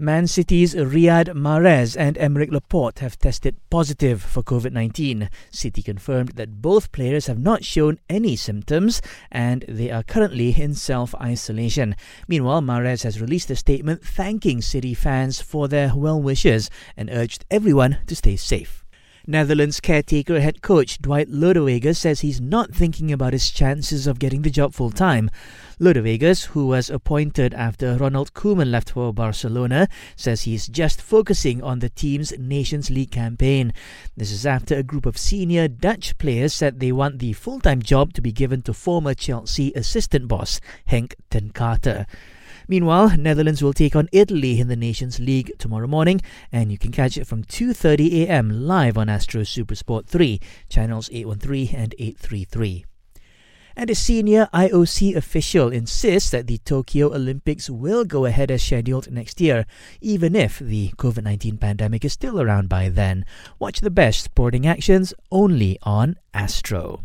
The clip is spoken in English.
Man City's Riyad Mahrez and Aymeric Laporte have tested positive for COVID 19. City confirmed that both players have not shown any symptoms and they are currently in self isolation. Meanwhile, Mahrez has released a statement thanking City fans for their well wishes and urged everyone to stay safe. Netherlands caretaker head coach Dwight Lodeweges says he's not thinking about his chances of getting the job full time. Lodeweges, who was appointed after Ronald Koeman left for Barcelona, says he's just focusing on the team's Nations League campaign. This is after a group of senior Dutch players said they want the full time job to be given to former Chelsea assistant boss Henk ten Cate. Meanwhile, Netherlands will take on Italy in the Nations League tomorrow morning, and you can catch it from 2:30 a.m. live on Astro Supersport 3, channels 813 and 833. And a senior IOC official insists that the Tokyo Olympics will go ahead as scheduled next year, even if the COVID 19 pandemic is still around by then. Watch the best sporting actions only on Astro.